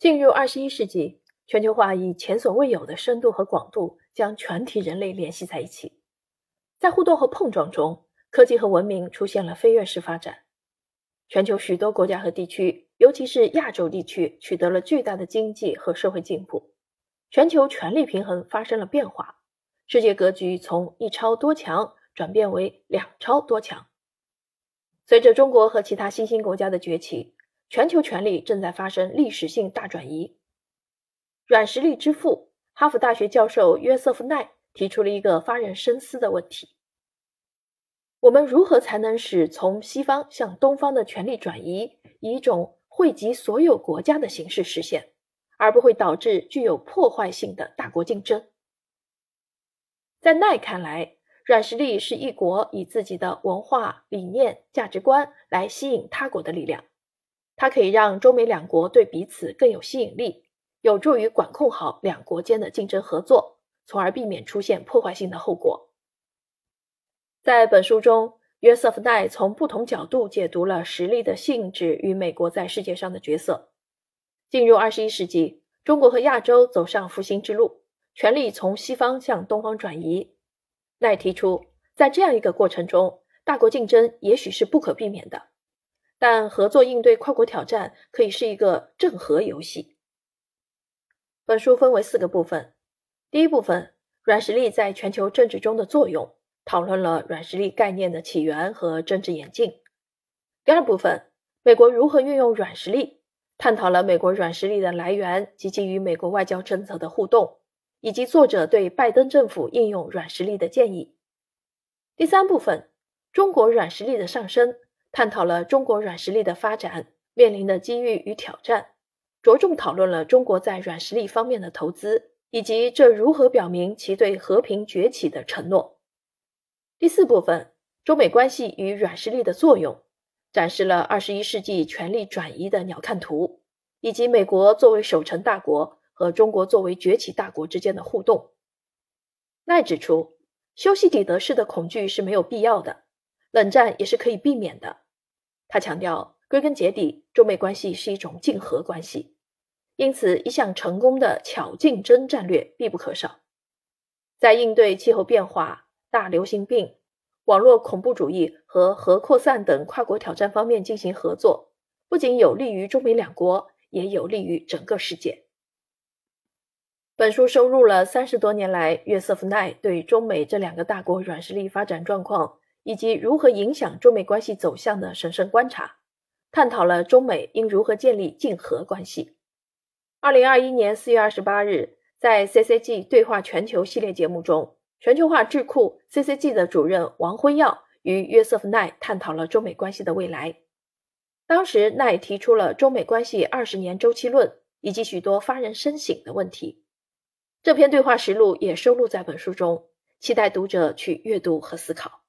进入二十一世纪，全球化以前所未有的深度和广度将全体人类联系在一起。在互动和碰撞中，科技和文明出现了飞跃式发展。全球许多国家和地区，尤其是亚洲地区，取得了巨大的经济和社会进步。全球权力平衡发生了变化，世界格局从一超多强转变为两超多强。随着中国和其他新兴国家的崛起，全球权力正在发生历史性大转移。软实力之父、哈佛大学教授约瑟夫·奈提出了一个发人深思的问题。我们如何才能使从西方向东方的权力转移以一种惠及所有国家的形式实现，而不会导致具有破坏性的大国竞争？在奈看来，软实力是一国以自己的文化、理念、价值观来吸引他国的力量。它可以让中美两国对彼此更有吸引力，有助于管控好两国间的竞争合作，从而避免出现破坏性的后果。在本书中，约瑟夫·奈从不同角度解读了实力的性质与美国在世界上的角色。进入二十一世纪，中国和亚洲走上复兴之路，权力从西方向东方转移。奈提出，在这样一个过程中，大国竞争也许是不可避免的，但合作应对跨国挑战可以是一个正和游戏。本书分为四个部分，第一部分，软实力在全球政治中的作用。讨论了软实力概念的起源和政治演进。第二部分，美国如何运用软实力，探讨了美国软实力的来源及其与美国外交政策的互动，以及作者对拜登政府应用软实力的建议。第三部分，中国软实力的上升，探讨了中国软实力的发展面临的机遇与挑战，着重讨论了中国在软实力方面的投资，以及这如何表明其对和平崛起的承诺。第四部分，中美关系与软实力的作用，展示了二十一世纪权力转移的鸟瞰图，以及美国作为守成大国和中国作为崛起大国之间的互动。奈指出，修昔底德式的恐惧是没有必要的，冷战也是可以避免的。他强调，归根结底，中美关系是一种竞合关系，因此一项成功的巧竞争战略必不可少。在应对气候变化。大流行病、网络恐怖主义和核扩散等跨国挑战方面进行合作，不仅有利于中美两国，也有利于整个世界。本书收录了三十多年来约瑟夫·奈对中美这两个大国软实力发展状况以及如何影响中美关系走向的审慎观察，探讨了中美应如何建立竞合关系。二零二一年四月二十八日，在 CCG 对话全球系列节目中。全球化智库 CCG 的主任王辉耀与约瑟夫·奈探讨了中美关系的未来。当时，奈提出了中美关系二十年周期论以及许多发人深省的问题。这篇对话实录也收录在本书中，期待读者去阅读和思考。